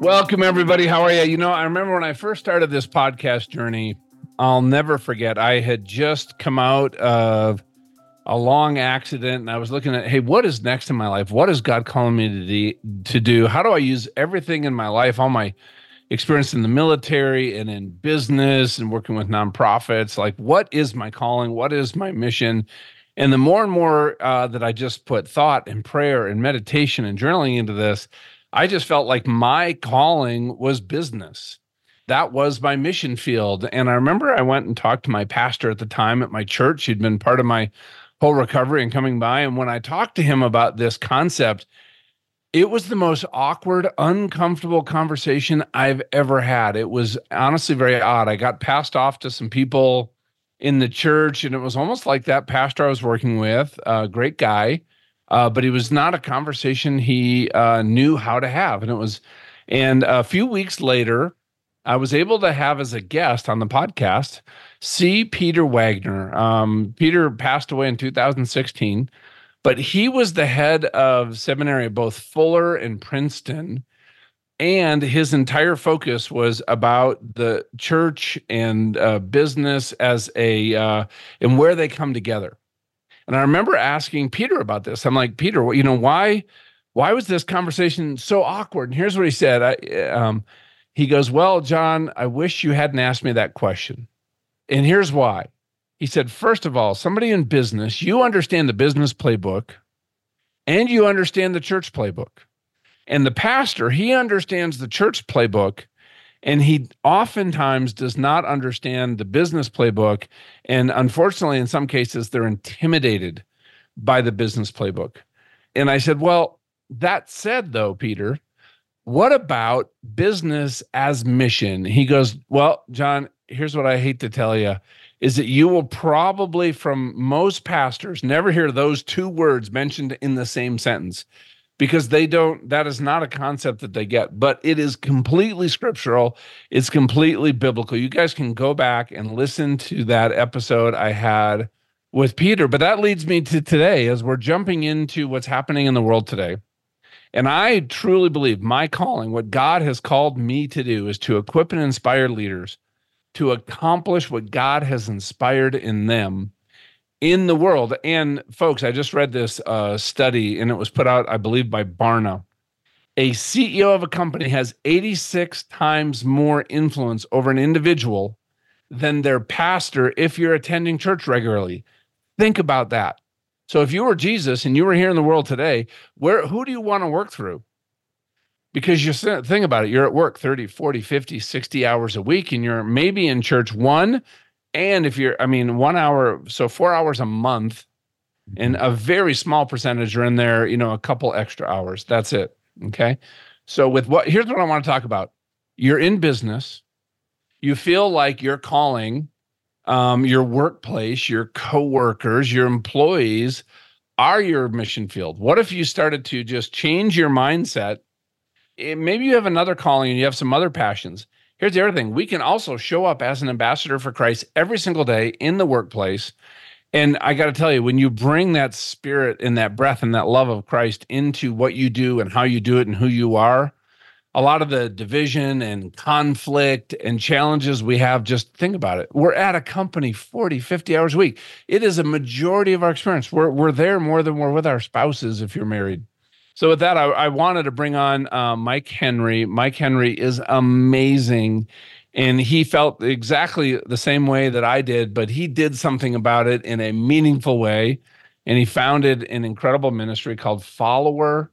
Welcome, everybody. How are you? You know, I remember when I first started this podcast journey, I'll never forget. I had just come out of a long accident and I was looking at, hey, what is next in my life? What is God calling me to, de- to do? How do I use everything in my life, all my experience in the military and in business and working with nonprofits? Like, what is my calling? What is my mission? And the more and more uh, that I just put thought and prayer and meditation and journaling into this, I just felt like my calling was business. That was my mission field. And I remember I went and talked to my pastor at the time at my church. He'd been part of my whole recovery and coming by. And when I talked to him about this concept, it was the most awkward, uncomfortable conversation I've ever had. It was honestly very odd. I got passed off to some people in the church, and it was almost like that pastor I was working with, a great guy, uh, but it was not a conversation he uh, knew how to have. And it was, and a few weeks later, I was able to have as a guest on the podcast, C. Peter Wagner. Um, Peter passed away in 2016, but he was the head of seminary both Fuller and Princeton. And his entire focus was about the church and uh, business as a, uh, and where they come together. And I remember asking Peter about this. I'm like, Peter, you know, why, why was this conversation so awkward? And here's what he said. I, um, he goes, well, John, I wish you hadn't asked me that question. And here's why. He said, first of all, somebody in business, you understand the business playbook and you understand the church playbook. And the pastor, he understands the church playbook and he oftentimes does not understand the business playbook and unfortunately in some cases they're intimidated by the business playbook. And i said well that said though peter what about business as mission? He goes well john here's what i hate to tell you is that you will probably from most pastors never hear those two words mentioned in the same sentence because they don't that is not a concept that they get but it is completely scriptural. It's completely biblical. You guys can go back and listen to that episode i had with peter but that leads me to today as we're jumping into what's happening in the world today. And i truly believe my calling what god has called me to do is to equip and inspire leaders to accomplish what god has inspired in them in the world. And folks, I just read this uh, study and it was put out, I believe, by Barna. A CEO of a company has 86 times more influence over an individual than their pastor if you're attending church regularly. Think about that. So if you were Jesus and you were here in the world today, where who do you want to work through? Because you think about it, you're at work 30, 40, 50, 60 hours a week and you're maybe in church one and if you're, I mean, one hour, so four hours a month, and mm-hmm. a very small percentage are in there, you know, a couple extra hours. That's it. Okay. So, with what, here's what I want to talk about you're in business, you feel like you're calling um, your workplace, your coworkers, your employees are your mission field. What if you started to just change your mindset? It, maybe you have another calling and you have some other passions Here's the other thing we can also show up as an ambassador for Christ every single day in the workplace. And I got to tell you, when you bring that spirit and that breath and that love of Christ into what you do and how you do it and who you are, a lot of the division and conflict and challenges we have, just think about it. We're at a company 40, 50 hours a week. It is a majority of our experience. We're, we're there more than we're with our spouses if you're married. So with that, I, I wanted to bring on uh, Mike Henry. Mike Henry is amazing, and he felt exactly the same way that I did, but he did something about it in a meaningful way, and he founded an incredible ministry called Follower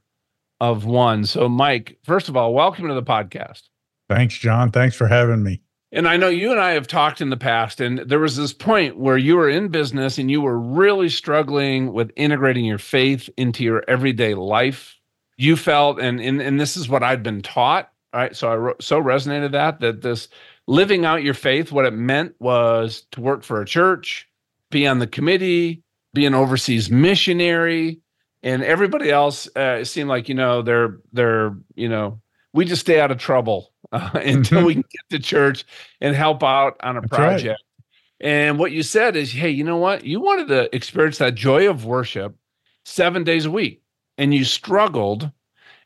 of One. So, Mike, first of all, welcome to the podcast. Thanks, John. Thanks for having me. And I know you and I have talked in the past, and there was this point where you were in business and you were really struggling with integrating your faith into your everyday life you felt and, and and this is what I'd been taught, right? So I wrote, so resonated that that this living out your faith, what it meant was to work for a church, be on the committee, be an overseas missionary, and everybody else uh, seemed like you know they're they're you know we just stay out of trouble uh, until we can get to church and help out on a That's project. Right. And what you said is, hey, you know what? You wanted to experience that joy of worship seven days a week and you struggled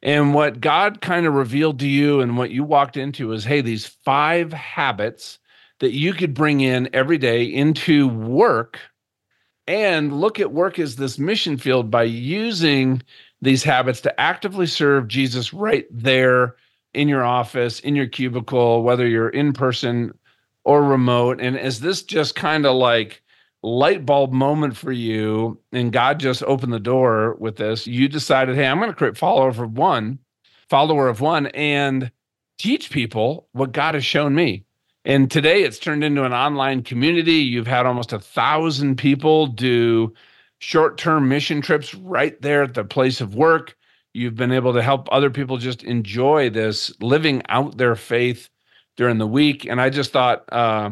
And what God kind of revealed to you and what you walked into is hey, these five habits that you could bring in every day into work and look at work as this mission field by using these habits to actively serve Jesus right there in your office, in your cubicle, whether you're in person or remote. And is this just kind of like light bulb moment for you? And God just opened the door with this. You decided, hey, I'm going to create follower of one, follower of one, and teach people what God has shown me. And today it's turned into an online community. You've had almost a thousand people do short term mission trips right there at the place of work. You've been able to help other people just enjoy this living out their faith during the week. And I just thought uh,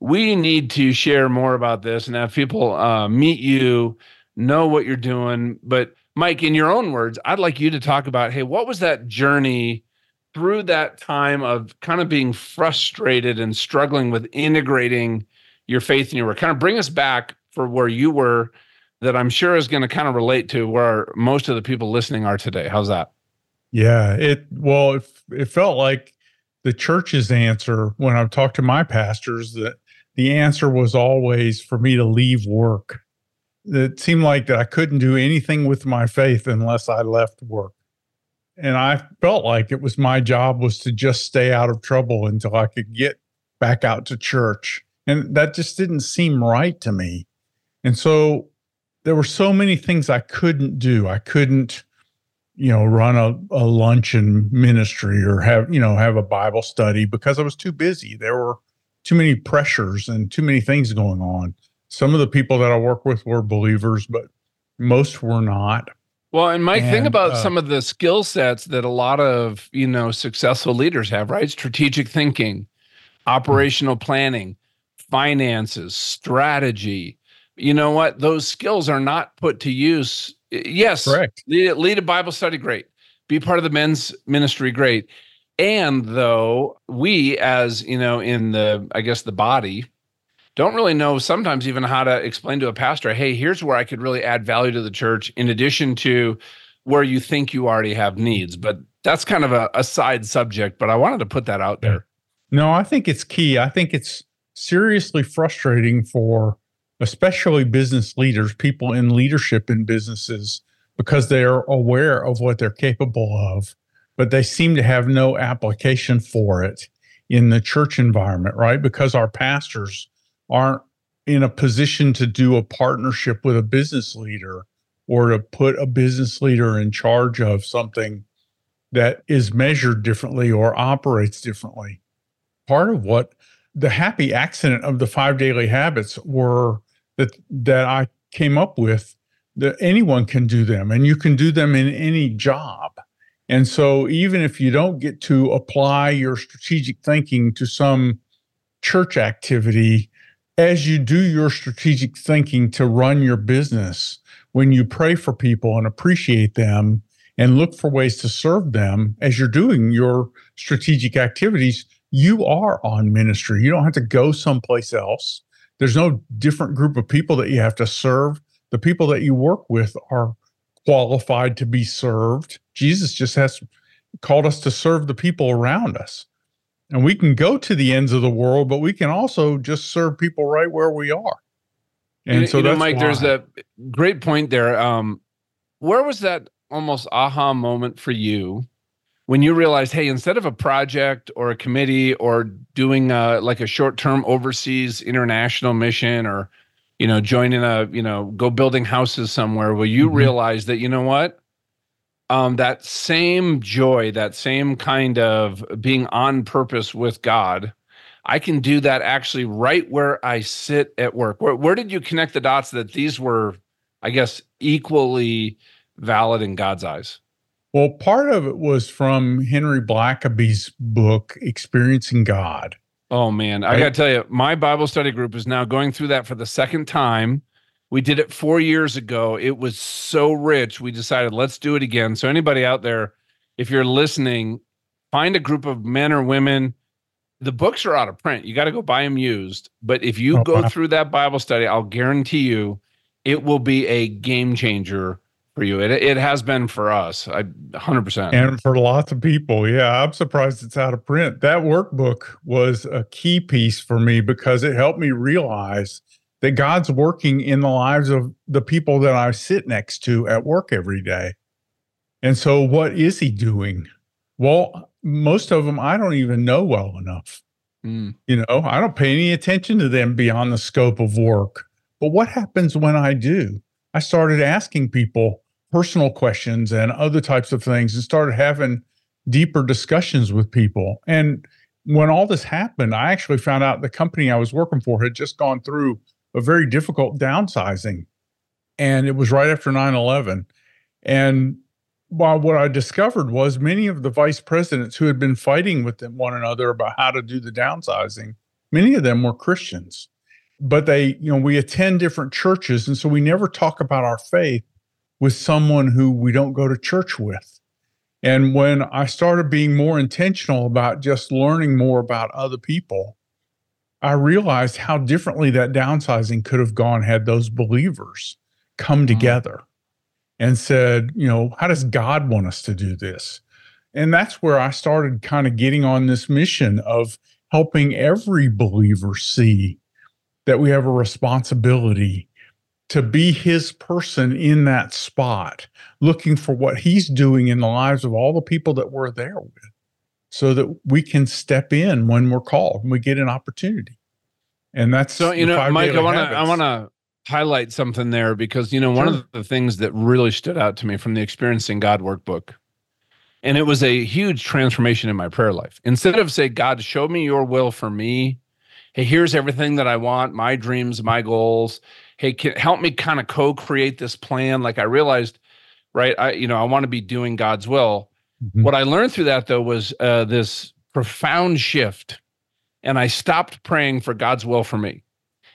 we need to share more about this and have people uh, meet you, know what you're doing. But Mike, in your own words, I'd like you to talk about hey, what was that journey? through that time of kind of being frustrated and struggling with integrating your faith in your work, kind of bring us back for where you were that I'm sure is going to kind of relate to where most of the people listening are today. How's that? Yeah, it well, it, it felt like the church's answer when I've talked to my pastors that the answer was always for me to leave work. It seemed like that I couldn't do anything with my faith unless I left work and I felt like it was my job was to just stay out of trouble until I could get back out to church. And that just didn't seem right to me. And so there were so many things I couldn't do. I couldn't, you know, run a, a luncheon ministry or have, you know, have a Bible study because I was too busy. There were too many pressures and too many things going on. Some of the people that I work with were believers, but most were not. Well, and Mike, and, think about uh, some of the skill sets that a lot of you know successful leaders have, right? Strategic thinking, operational planning, finances, strategy. You know what? Those skills are not put to use. Yes, correct. Lead, lead a Bible study, great. Be part of the men's ministry, great. And though we, as you know, in the I guess the body, don't really know sometimes even how to explain to a pastor, hey, here's where I could really add value to the church in addition to where you think you already have needs. But that's kind of a, a side subject, but I wanted to put that out there. No, I think it's key. I think it's seriously frustrating for especially business leaders, people in leadership in businesses, because they're aware of what they're capable of, but they seem to have no application for it in the church environment, right? Because our pastors aren't in a position to do a partnership with a business leader or to put a business leader in charge of something that is measured differently or operates differently. Part of what the happy accident of the five daily habits were that that I came up with that anyone can do them and you can do them in any job. And so even if you don't get to apply your strategic thinking to some church activity, as you do your strategic thinking to run your business, when you pray for people and appreciate them and look for ways to serve them as you're doing your strategic activities, you are on ministry. You don't have to go someplace else. There's no different group of people that you have to serve. The people that you work with are qualified to be served. Jesus just has called us to serve the people around us. And we can go to the ends of the world, but we can also just serve people right where we are. And you, so, you know, Mike, why. there's a great point there. Um, where was that almost aha moment for you when you realized, hey, instead of a project or a committee or doing a, uh, like a short-term overseas international mission or you know joining a you know go building houses somewhere, will you mm-hmm. realize that you know what um, that same joy, that same kind of being on purpose with God, I can do that actually right where I sit at work. Where, where did you connect the dots that these were, I guess, equally valid in God's eyes? Well, part of it was from Henry Blackaby's book, Experiencing God. Oh, man. Right? I got to tell you, my Bible study group is now going through that for the second time. We did it four years ago. It was so rich. We decided let's do it again. So anybody out there, if you're listening, find a group of men or women. The books are out of print. You got to go buy them used. But if you oh, go wow. through that Bible study, I'll guarantee you it will be a game changer for you. It it has been for us. I 100%. And for lots of people. Yeah, I'm surprised it's out of print. That workbook was a key piece for me because it helped me realize that God's working in the lives of the people that I sit next to at work every day. And so what is he doing? Well, most of them I don't even know well enough. Mm. You know, I don't pay any attention to them beyond the scope of work. But what happens when I do? I started asking people personal questions and other types of things and started having deeper discussions with people. And when all this happened, I actually found out the company I was working for had just gone through a very difficult downsizing. And it was right after 9 11. And while what I discovered was many of the vice presidents who had been fighting with them, one another about how to do the downsizing, many of them were Christians. But they, you know, we attend different churches. And so we never talk about our faith with someone who we don't go to church with. And when I started being more intentional about just learning more about other people, I realized how differently that downsizing could have gone had those believers come mm-hmm. together and said, you know, how does God want us to do this? And that's where I started kind of getting on this mission of helping every believer see that we have a responsibility to be his person in that spot, looking for what he's doing in the lives of all the people that we're there with, so that we can step in when we're called and we get an opportunity. And that's so you know, Mike, I want to I want to highlight something there because you know one of the things that really stood out to me from the experiencing god workbook and it was a huge transformation in my prayer life. Instead of say god show me your will for me. Hey here's everything that i want my dreams my goals hey can, help me kind of co-create this plan like i realized right i you know i want to be doing god's will mm-hmm. what i learned through that though was uh, this profound shift and i stopped praying for god's will for me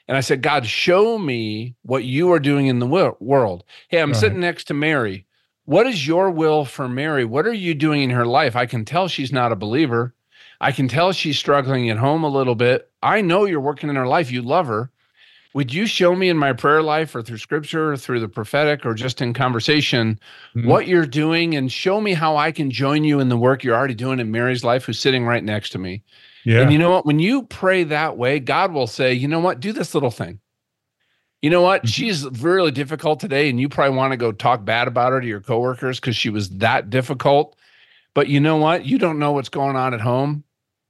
and I said, God, show me what you are doing in the world. Hey, I'm sitting next to Mary. What is your will for Mary? What are you doing in her life? I can tell she's not a believer. I can tell she's struggling at home a little bit. I know you're working in her life. You love her. Would you show me in my prayer life or through scripture or through the prophetic or just in conversation mm-hmm. what you're doing and show me how I can join you in the work you're already doing in Mary's life, who's sitting right next to me? Yeah. And you know what? When you pray that way, God will say, you know what? Do this little thing. You know what? Mm-hmm. She's really difficult today, and you probably want to go talk bad about her to your coworkers because she was that difficult. But you know what? You don't know what's going on at home.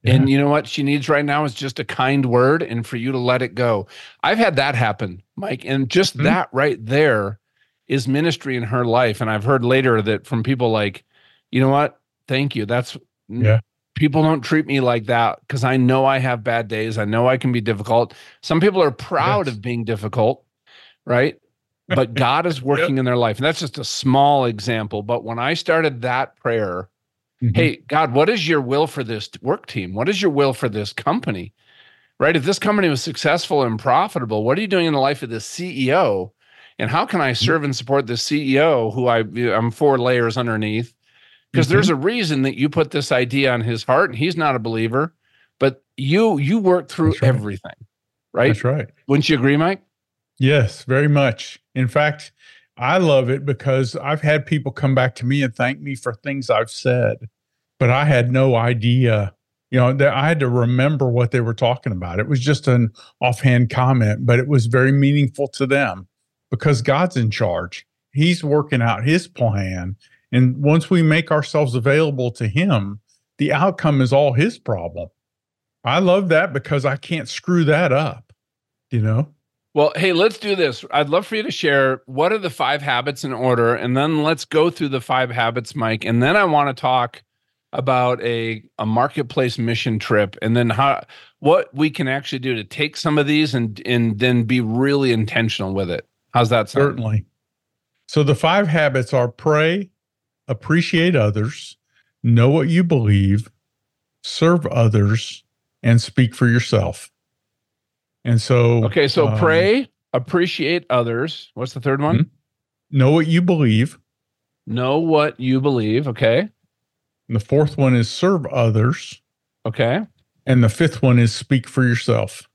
Yeah. And you know what she needs right now is just a kind word and for you to let it go. I've had that happen, Mike. And just mm-hmm. that right there is ministry in her life. And I've heard later that from people like, you know what? Thank you. That's yeah people don't treat me like that because I know I have bad days. I know I can be difficult. Some people are proud yes. of being difficult, right? But God is working yep. in their life. And that's just a small example. But when I started that prayer, mm-hmm. hey, God, what is your will for this work team? What is your will for this company? Right? If this company was successful and profitable, what are you doing in the life of the CEO? And how can I mm-hmm. serve and support the CEO who I I'm four layers underneath? because mm-hmm. there's a reason that you put this idea on his heart and he's not a believer but you you work through right. everything right that's right wouldn't you agree mike yes very much in fact i love it because i've had people come back to me and thank me for things i've said but i had no idea you know that i had to remember what they were talking about it was just an offhand comment but it was very meaningful to them because god's in charge he's working out his plan and once we make ourselves available to Him, the outcome is all His problem. I love that because I can't screw that up, you know? Well, hey, let's do this. I'd love for you to share what are the five habits in order, and then let's go through the five habits, Mike. And then I want to talk about a, a marketplace mission trip and then how what we can actually do to take some of these and and then be really intentional with it. How's that sound? Certainly. So the five habits are pray, appreciate others, know what you believe, serve others, and speak for yourself. And so, okay, so um, pray, appreciate others. What's the third one? Mm-hmm. Know what you believe. Know what you believe. Okay. And the fourth one is serve others. Okay. And the fifth one is speak for yourself.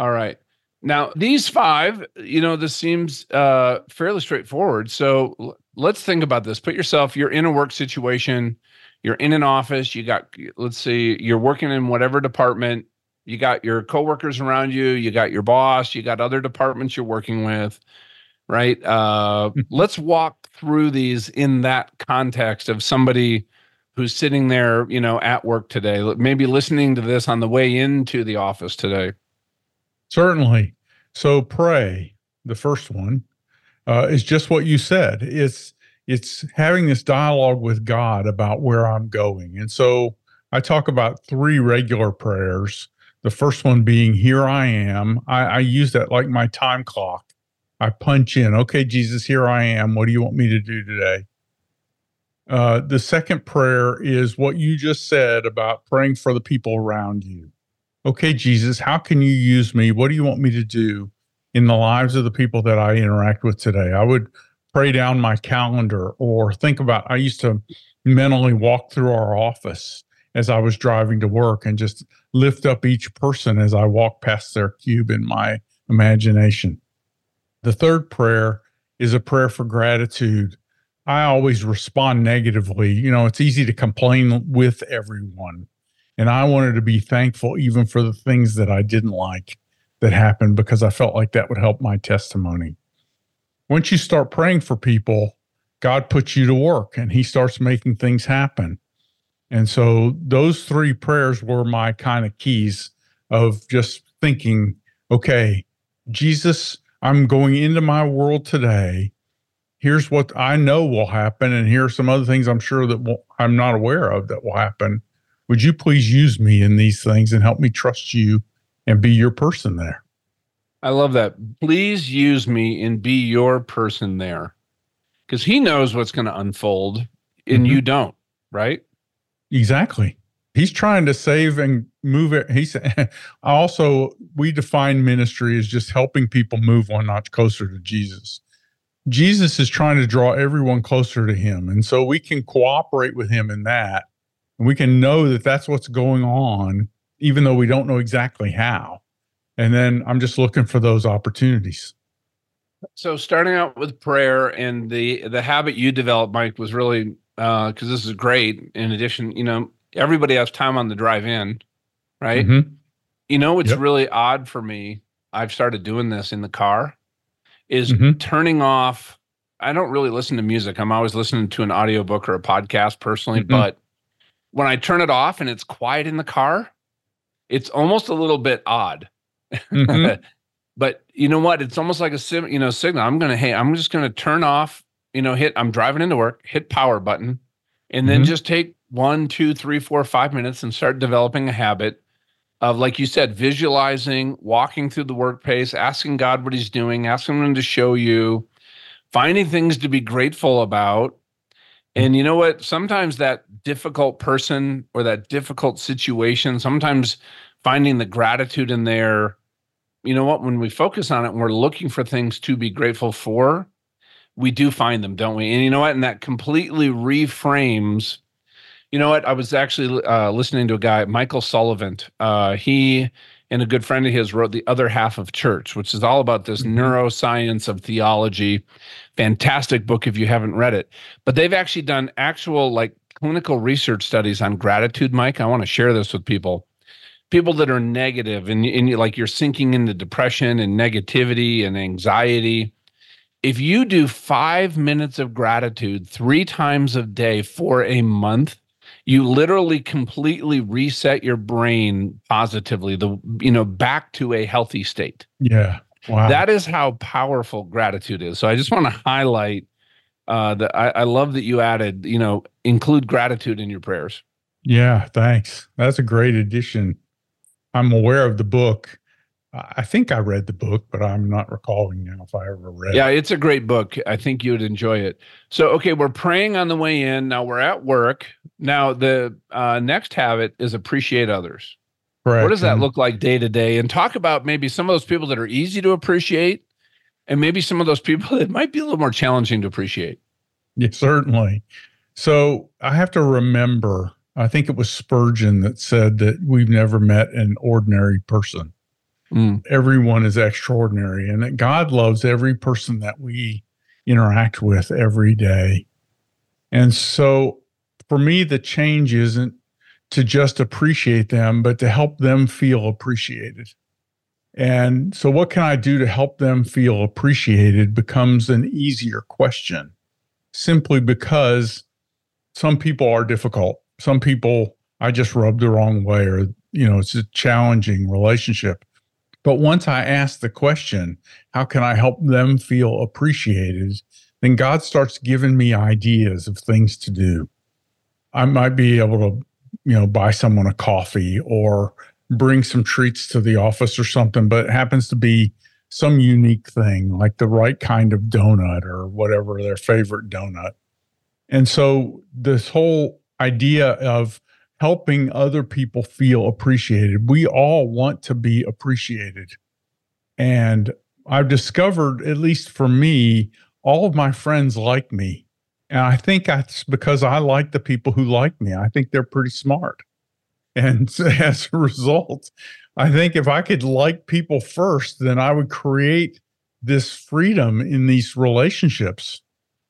All right. Now, these five, you know, this seems uh, fairly straightforward. So let's think about this. Put yourself, you're in a work situation, you're in an office, you got, let's see, you're working in whatever department, you got your coworkers around you, you got your boss, you got other departments you're working with, right? Uh, let's walk through these in that context of somebody who's sitting there, you know, at work today, maybe listening to this on the way into the office today. Certainly. So pray, the first one, uh, is just what you said. It's it's having this dialogue with God about where I'm going. And so I talk about three regular prayers. The first one being, Here I am. I, I use that like my time clock. I punch in, okay, Jesus, here I am. What do you want me to do today? Uh, the second prayer is what you just said about praying for the people around you. Okay, Jesus, how can you use me? What do you want me to do in the lives of the people that I interact with today? I would pray down my calendar or think about, I used to mentally walk through our office as I was driving to work and just lift up each person as I walk past their cube in my imagination. The third prayer is a prayer for gratitude I always respond negatively. You know, it's easy to complain with everyone. And I wanted to be thankful even for the things that I didn't like that happened because I felt like that would help my testimony. Once you start praying for people, God puts you to work and he starts making things happen. And so those three prayers were my kind of keys of just thinking, okay, Jesus, I'm going into my world today here's what I know will happen, and here are some other things I'm sure that I'm not aware of that will happen. Would you please use me in these things and help me trust you and be your person there? I love that. Please use me and be your person there because he knows what's going to unfold and mm-hmm. you don't, right? Exactly. He's trying to save and move it. He's also, we define ministry as just helping people move one notch closer to Jesus. Jesus is trying to draw everyone closer to him. And so we can cooperate with him in that. And we can know that that's what's going on, even though we don't know exactly how. And then I'm just looking for those opportunities. So starting out with prayer and the the habit you developed, Mike, was really because uh, this is great. In addition, you know, everybody has time on the drive in, right? Mm-hmm. You know, it's yep. really odd for me. I've started doing this in the car is mm-hmm. turning off I don't really listen to music. I'm always listening to an audiobook or a podcast personally, mm-hmm. but when I turn it off and it's quiet in the car, it's almost a little bit odd. Mm-hmm. but you know what? It's almost like a sim, you know, signal. I'm gonna, hey, I'm just gonna turn off, you know, hit, I'm driving into work, hit power button, and then mm-hmm. just take one, two, three, four, five minutes and start developing a habit of like you said visualizing walking through the workplace asking god what he's doing asking him to show you finding things to be grateful about. And you know what? Sometimes that difficult person or that difficult situation sometimes finding the gratitude in there you know what? When we focus on it and we're looking for things to be grateful for we do find them don't we and you know what and that completely reframes you know what? I was actually uh, listening to a guy, Michael Sullivan. Uh, he and a good friend of his wrote The Other Half of Church, which is all about this mm-hmm. neuroscience of theology. Fantastic book if you haven't read it. But they've actually done actual like clinical research studies on gratitude, Mike. I want to share this with people. People that are negative and, and you, like you're sinking into depression and negativity and anxiety. If you do five minutes of gratitude three times a day for a month, you literally completely reset your brain positively the you know back to a healthy state. Yeah. Wow. That is how powerful gratitude is. So i just want to highlight uh that I, I love that you added you know include gratitude in your prayers. Yeah thanks. That's a great addition. I'm aware of the book I think I read the book, but I'm not recalling now if I ever read yeah, it. It's a great book. I think you would enjoy it. So, okay, we're praying on the way in. Now we're at work. Now, the uh, next habit is appreciate others. Correct. What does that look like day to day? And talk about maybe some of those people that are easy to appreciate and maybe some of those people that might be a little more challenging to appreciate. Yeah, certainly. So I have to remember, I think it was Spurgeon that said that we've never met an ordinary person. Mm. Everyone is extraordinary, and that God loves every person that we interact with every day. And so for me, the change isn't to just appreciate them, but to help them feel appreciated. And so, what can I do to help them feel appreciated becomes an easier question simply because some people are difficult. Some people I just rubbed the wrong way, or, you know, it's a challenging relationship. But once I ask the question, how can I help them feel appreciated? Then God starts giving me ideas of things to do. I might be able to, you know, buy someone a coffee or bring some treats to the office or something, but it happens to be some unique thing, like the right kind of donut or whatever their favorite donut. And so this whole idea of helping other people feel appreciated, we all want to be appreciated. And I've discovered, at least for me, all of my friends like me. And I think that's because I like the people who like me. I think they're pretty smart. And as a result, I think if I could like people first, then I would create this freedom in these relationships.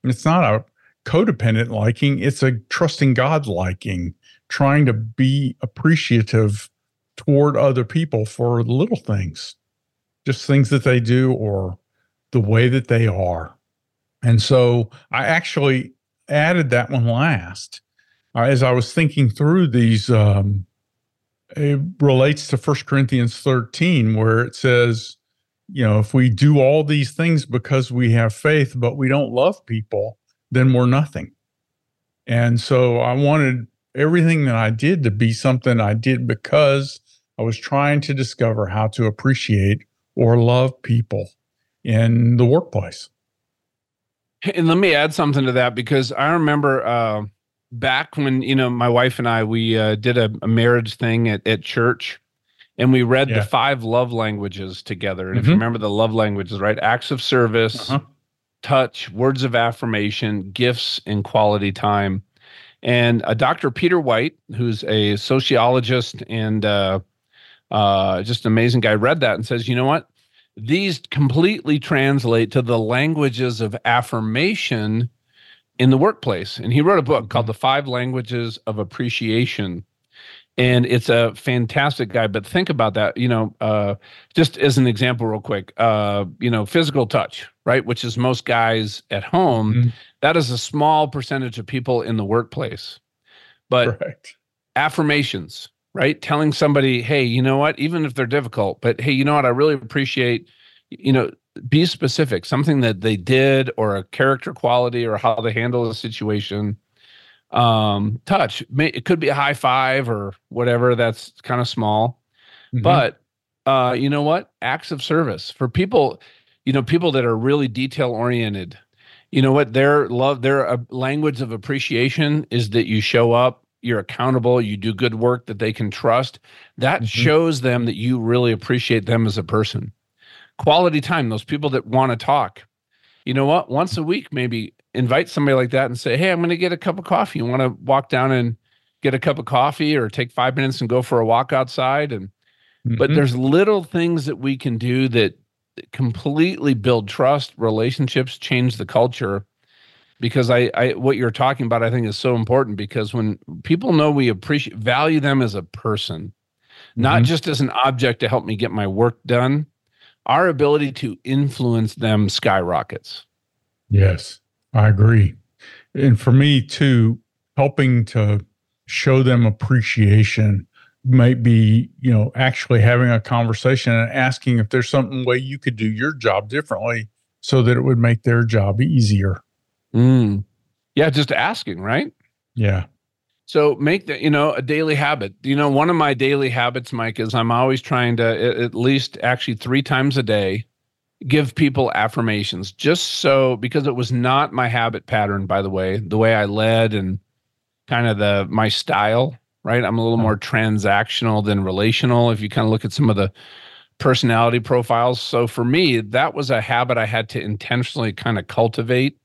It's not a codependent liking, it's a trusting God liking, trying to be appreciative toward other people for little things, just things that they do or the way that they are. And so I actually added that one last uh, as I was thinking through these um, it relates to First Corinthians 13, where it says, you know, if we do all these things because we have faith, but we don't love people, then we're nothing. And so I wanted everything that I did to be something I did because I was trying to discover how to appreciate or love people in the workplace. And let me add something to that because I remember uh, back when you know my wife and I we uh, did a, a, marriage thing at, at church, and we read yeah. the five love languages together. And mm-hmm. if you mm-hmm. remember the love languages, right? Acts of service, uh-huh. touch, words of affirmation, gifts, and quality time. And uh, Dr. Peter White, who's a sociologist and uh, uh, just an amazing guy, read that and says, you know what? These completely translate to the languages of affirmation in the workplace. And he wrote a book called mm-hmm. The Five Languages of Appreciation. And it's a fantastic guy. But think about that, you know, uh, just as an example, real quick, uh, you know, physical touch, right? Which is most guys at home. Mm-hmm. That is a small percentage of people in the workplace. But Correct. affirmations, right? Telling somebody, hey, you know what, even if they're difficult, but hey, you know what, I really appreciate, you know, be specific, something that they did or a character quality or how they handle a situation. Um, touch, it could be a high five or whatever. That's kind of small, mm-hmm. but uh, you know what? Acts of service for people, you know, people that are really detail oriented. You know what? Their love, their uh, language of appreciation is that you show up, you're accountable, you do good work that they can trust. That mm-hmm. shows them that you really appreciate them as a person quality time, those people that want to talk. You know what? Once a week, maybe invite somebody like that and say, Hey, I'm going to get a cup of coffee. You want to walk down and get a cup of coffee or take five minutes and go for a walk outside? And, mm-hmm. but there's little things that we can do that completely build trust, relationships, change the culture. Because I, I, what you're talking about, I think is so important because when people know we appreciate, value them as a person, not mm-hmm. just as an object to help me get my work done, our ability to influence them skyrockets. Yes, I agree. And for me too, helping to show them appreciation might be, you know, actually having a conversation and asking if there's something way you could do your job differently so that it would make their job easier. Mm. Yeah, just asking, right? Yeah. So make the you know a daily habit. You know, one of my daily habits, Mike, is I'm always trying to at least actually three times a day give people affirmations just so because it was not my habit pattern by the way the way i led and kind of the my style right? I'm a little uh-huh. more transactional than relational if you kind of look at some of the personality profiles. So for me that was a habit i had to intentionally kind of cultivate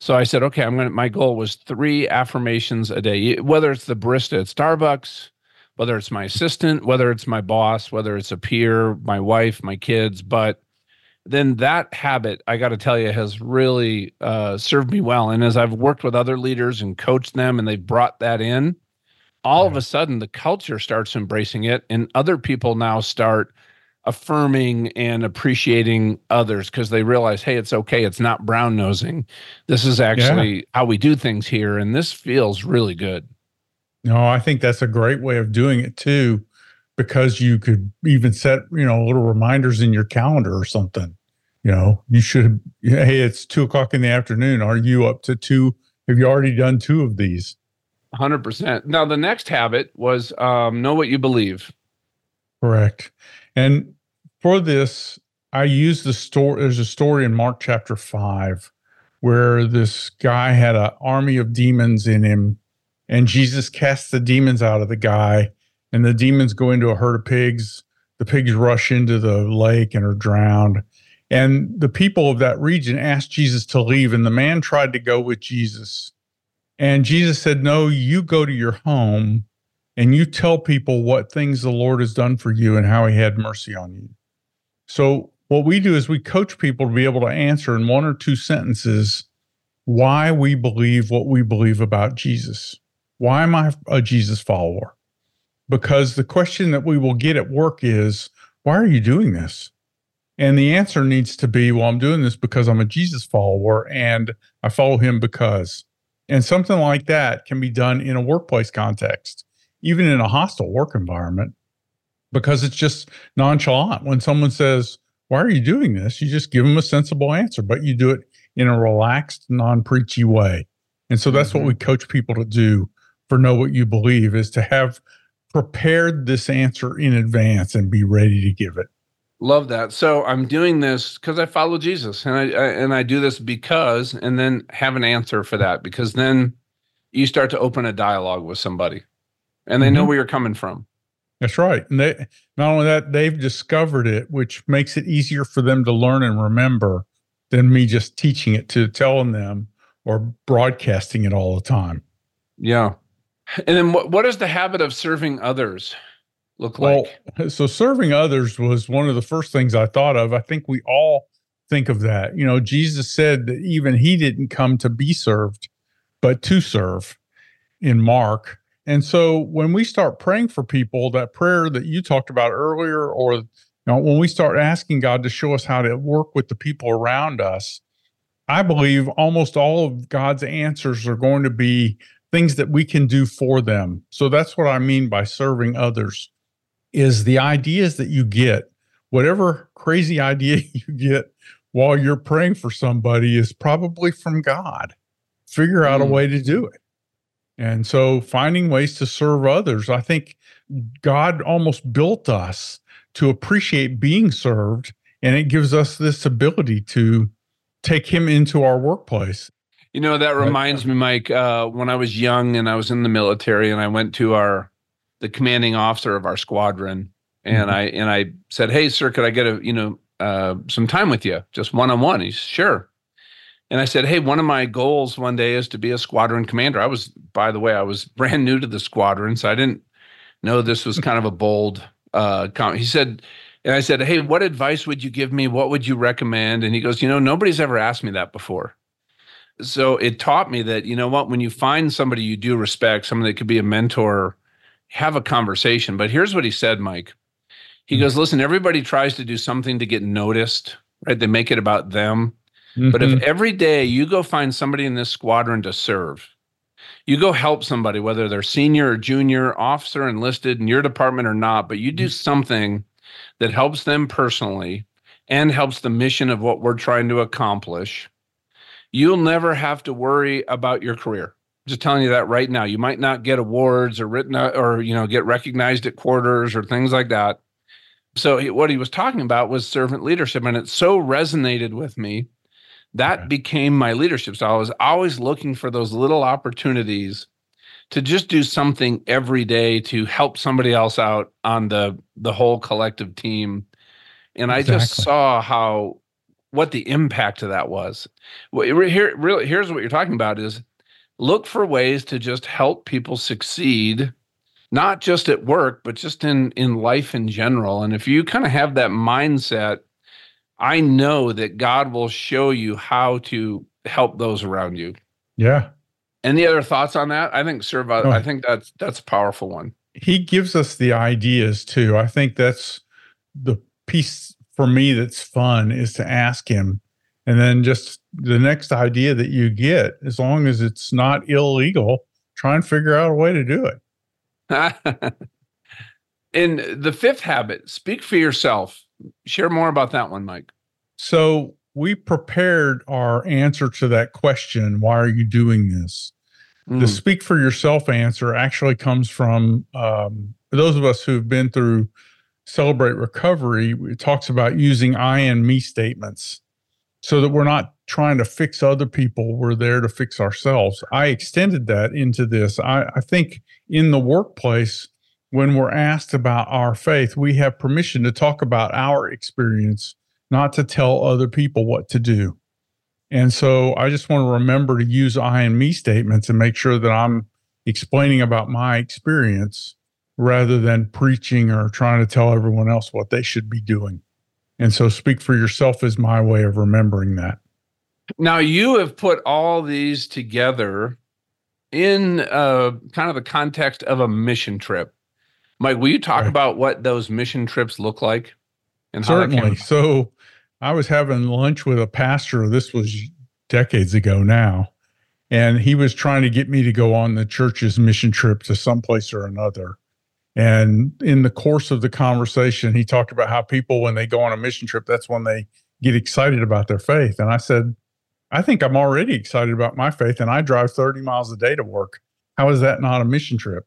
so I said, okay, I'm going to, my goal was three affirmations a day, whether it's the barista at Starbucks, whether it's my assistant, whether it's my boss, whether it's a peer, my wife, my kids, but then that habit, I got to tell you, has really uh, served me well. And as I've worked with other leaders and coached them, and they've brought that in, all of a sudden the culture starts embracing it, and other people now start affirming and appreciating others because they realize, hey, it's okay. It's not brown nosing. This is actually yeah. how we do things here. And this feels really good. No, I think that's a great way of doing it too, because you could even set, you know, little reminders in your calendar or something. You know, you should, hey, it's two o'clock in the afternoon. Are you up to two? Have you already done two of these? 100%. Now, the next habit was um, know what you believe. Correct. And for this, I use the story. There's a story in Mark chapter five where this guy had an army of demons in him, and Jesus casts the demons out of the guy, and the demons go into a herd of pigs. The pigs rush into the lake and are drowned. And the people of that region asked Jesus to leave, and the man tried to go with Jesus. And Jesus said, No, you go to your home and you tell people what things the Lord has done for you and how he had mercy on you. So, what we do is we coach people to be able to answer in one or two sentences why we believe what we believe about Jesus. Why am I a Jesus follower? Because the question that we will get at work is, why are you doing this? And the answer needs to be, well, I'm doing this because I'm a Jesus follower and I follow him because. And something like that can be done in a workplace context even in a hostile work environment, because it's just nonchalant. When someone says, Why are you doing this? You just give them a sensible answer, but you do it in a relaxed, non preachy way. And so that's mm-hmm. what we coach people to do for Know What You Believe is to have prepared this answer in advance and be ready to give it. Love that. So I'm doing this because I follow Jesus, and I, I, and I do this because, and then have an answer for that because then you start to open a dialogue with somebody and they mm-hmm. know where you're coming from. That's right. And they not only that, they've discovered it, which makes it easier for them to learn and remember than me just teaching it to telling them or broadcasting it all the time. Yeah. And then what, what is the habit of serving others look well, like? So serving others was one of the first things I thought of. I think we all think of that. You know, Jesus said that even he didn't come to be served, but to serve in Mark. And so when we start praying for people, that prayer that you talked about earlier, or you know, when we start asking God to show us how to work with the people around us, I believe almost all of God's answers are going to be things that we can do for them. So that's what I mean by serving others is the ideas that you get, whatever crazy idea you get while you're praying for somebody is probably from God. Figure out mm. a way to do it. And so finding ways to serve others, I think God almost built us to appreciate being served. And it gives us this ability to take him into our workplace. You know, that reminds me, Mike, uh, when I was young and I was in the military and I went to our, the commanding officer of our squadron and mm-hmm. I, and I said, Hey, sir, could I get a, you know, uh, some time with you, just one on one? He's sure. And I said, Hey, one of my goals one day is to be a squadron commander. I was, by the way, I was brand new to the squadron, so I didn't know this was kind of a bold uh, comment. He said, and I said, Hey, what advice would you give me? What would you recommend? And he goes, You know, nobody's ever asked me that before. So it taught me that, you know what, when you find somebody you do respect, someone that could be a mentor, have a conversation. But here's what he said, Mike. He mm-hmm. goes, Listen, everybody tries to do something to get noticed, right? They make it about them. Mm-hmm. But if mm-hmm. every day you go find somebody in this squadron to serve, you go help somebody, whether they're senior or junior, officer, enlisted in your department or not, but you do mm-hmm. something that helps them personally and helps the mission of what we're trying to accomplish, you'll never have to worry about your career. I'm just telling you that right now. You might not get awards or written or you know get recognized at quarters or things like that. So he, what he was talking about was servant leadership, and it so resonated with me that okay. became my leadership style. I was always looking for those little opportunities to just do something every day to help somebody else out on the the whole collective team. And exactly. I just saw how what the impact of that was. Here, really, here's what you're talking about: is look for ways to just help people succeed, not just at work, but just in in life in general. And if you kind of have that mindset I know that God will show you how to help those around you. Yeah. Any other thoughts on that? I think serve. I think that's that's a powerful one. He gives us the ideas too. I think that's the piece for me that's fun is to ask him, and then just the next idea that you get, as long as it's not illegal, try and figure out a way to do it. In the fifth habit, speak for yourself. Share more about that one, Mike. So we prepared our answer to that question why are you doing this mm. the speak for yourself answer actually comes from um, those of us who've been through celebrate recovery it talks about using i and me statements so that we're not trying to fix other people we're there to fix ourselves i extended that into this I, I think in the workplace when we're asked about our faith we have permission to talk about our experience not to tell other people what to do. And so I just want to remember to use I and me statements and make sure that I'm explaining about my experience rather than preaching or trying to tell everyone else what they should be doing. And so speak for yourself is my way of remembering that. Now you have put all these together in uh, kind of the context of a mission trip. Mike, will you talk right. about what those mission trips look like? And certainly. So I was having lunch with a pastor. This was decades ago now. And he was trying to get me to go on the church's mission trip to someplace or another. And in the course of the conversation, he talked about how people, when they go on a mission trip, that's when they get excited about their faith. And I said, I think I'm already excited about my faith, and I drive 30 miles a day to work. How is that not a mission trip?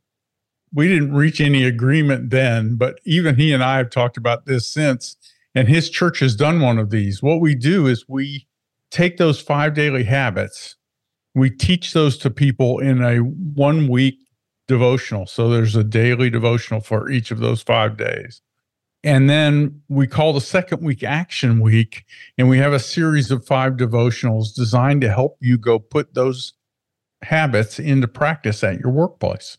We didn't reach any agreement then, but even he and I have talked about this since. And his church has done one of these. What we do is we take those five daily habits, we teach those to people in a one week devotional. So there's a daily devotional for each of those five days. And then we call the second week Action Week, and we have a series of five devotionals designed to help you go put those habits into practice at your workplace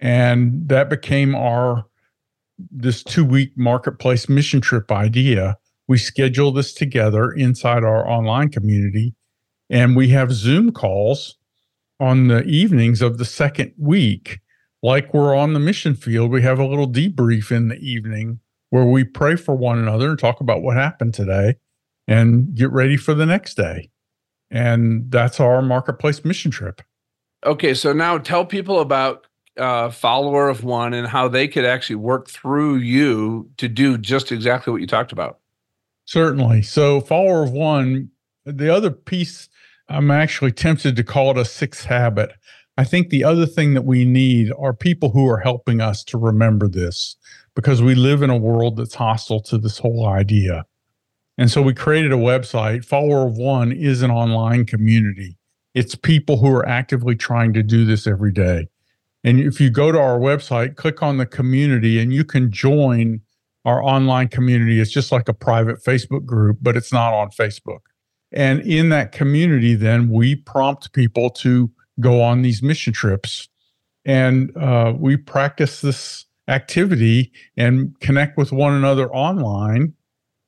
and that became our this two week marketplace mission trip idea. We schedule this together inside our online community and we have zoom calls on the evenings of the second week. Like we're on the mission field we have a little debrief in the evening where we pray for one another and talk about what happened today and get ready for the next day. And that's our marketplace mission trip. Okay so now tell people about uh, follower of one and how they could actually work through you to do just exactly what you talked about. Certainly. So, follower of one, the other piece, I'm actually tempted to call it a sixth habit. I think the other thing that we need are people who are helping us to remember this because we live in a world that's hostile to this whole idea. And so we created a website. Follower of One is an online community. It's people who are actively trying to do this every day. And if you go to our website, click on the community and you can join our online community. It's just like a private Facebook group, but it's not on Facebook. And in that community, then we prompt people to go on these mission trips. And uh, we practice this activity and connect with one another online,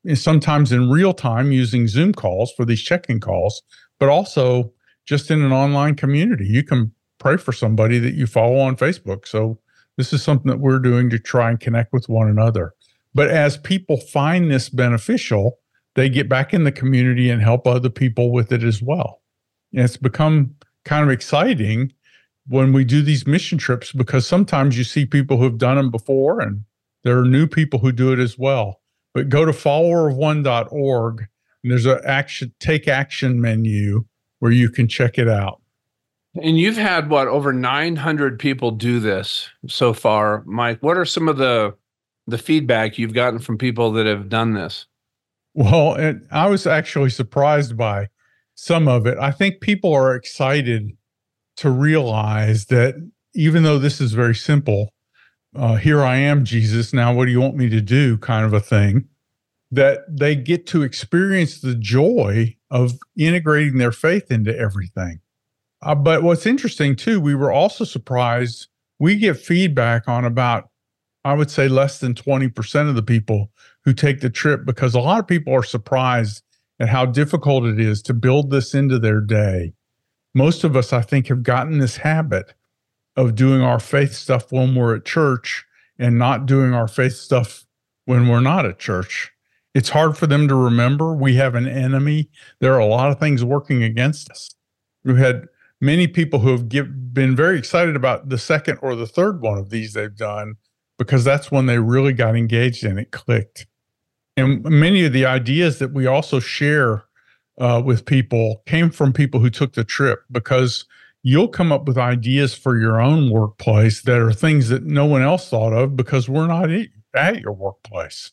and sometimes in real time using Zoom calls for these check in calls, but also just in an online community. You can pray for somebody that you follow on Facebook. So this is something that we're doing to try and connect with one another. But as people find this beneficial, they get back in the community and help other people with it as well. And it's become kind of exciting when we do these mission trips because sometimes you see people who have done them before and there are new people who do it as well. But go to followerofone.org and there's a action take action menu where you can check it out. And you've had what over 900 people do this so far, Mike. What are some of the the feedback you've gotten from people that have done this? Well, and I was actually surprised by some of it. I think people are excited to realize that even though this is very simple, uh, here I am, Jesus. Now, what do you want me to do? Kind of a thing. That they get to experience the joy of integrating their faith into everything. Uh, but what's interesting too, we were also surprised. We get feedback on about, I would say, less than 20% of the people who take the trip because a lot of people are surprised at how difficult it is to build this into their day. Most of us, I think, have gotten this habit of doing our faith stuff when we're at church and not doing our faith stuff when we're not at church. It's hard for them to remember. We have an enemy. There are a lot of things working against us. We've had many people who have give, been very excited about the second or the third one of these they've done because that's when they really got engaged and it clicked. And many of the ideas that we also share uh, with people came from people who took the trip because you'll come up with ideas for your own workplace that are things that no one else thought of because we're not at your workplace.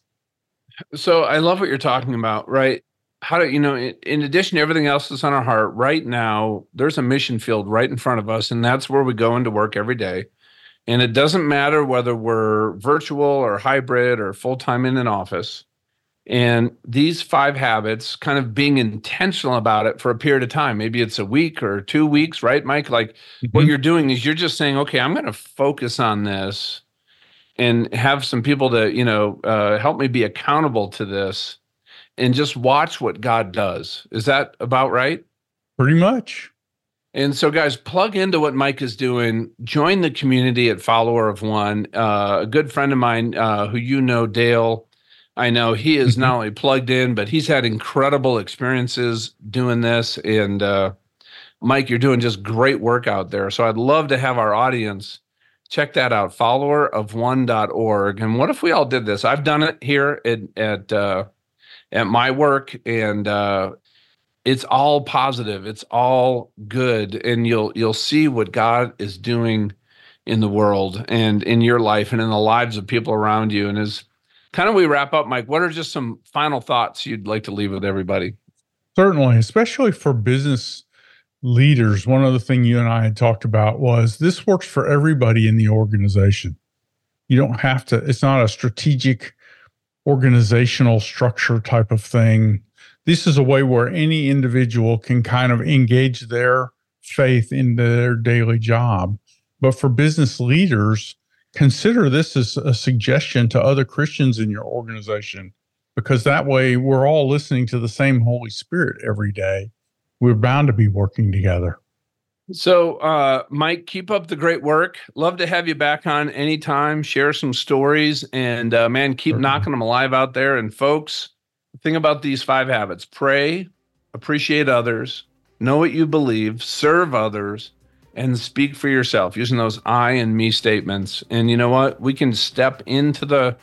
So I love what you're talking about, right? How do you know, in, addition to everything else that's on our heart, right now, there's a mission field right in front of us, and that's where we go into work every day. And it doesn't matter whether we're virtual or hybrid or full time in an office. And these five habits, kind of being intentional about it for a period of time, maybe it's a week or two weeks, right, Mike? Like mm-hmm. what you're doing is you're just saying, okay, I'm going to focus on this and have some people to, you know, uh, help me be accountable to this and just watch what God does. Is that about right? Pretty much. And so, guys, plug into what Mike is doing. Join the community at Follower of One. Uh, a good friend of mine uh, who you know, Dale, I know he is mm-hmm. not only plugged in, but he's had incredible experiences doing this. And uh, Mike, you're doing just great work out there. So I'd love to have our audience check that out, followerofone.org. And what if we all did this? I've done it here at at uh, at my work, and uh, it's all positive. It's all good, and you'll you'll see what God is doing in the world and in your life and in the lives of people around you. And as kind of we wrap up, Mike, what are just some final thoughts you'd like to leave with everybody? Certainly, especially for business leaders. One other thing you and I had talked about was this works for everybody in the organization. You don't have to, it's not a strategic organizational structure type of thing. This is a way where any individual can kind of engage their faith into their daily job. But for business leaders, consider this as a suggestion to other Christians in your organization, because that way we're all listening to the same Holy Spirit every day. We're bound to be working together. So, uh, Mike, keep up the great work. Love to have you back on anytime. Share some stories, and uh, man, keep knocking them alive out there. And folks, think about these five habits: pray, appreciate others, know what you believe, serve others, and speak for yourself using those I and me statements. And you know what? We can step into the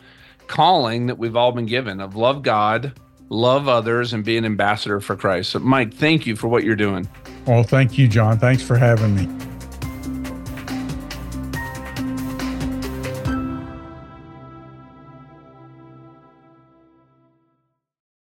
calling that we've all been given of love God, love others, and be an ambassador for Christ. So, Mike, thank you for what you're doing. Well, thank you, John. Thanks for having me.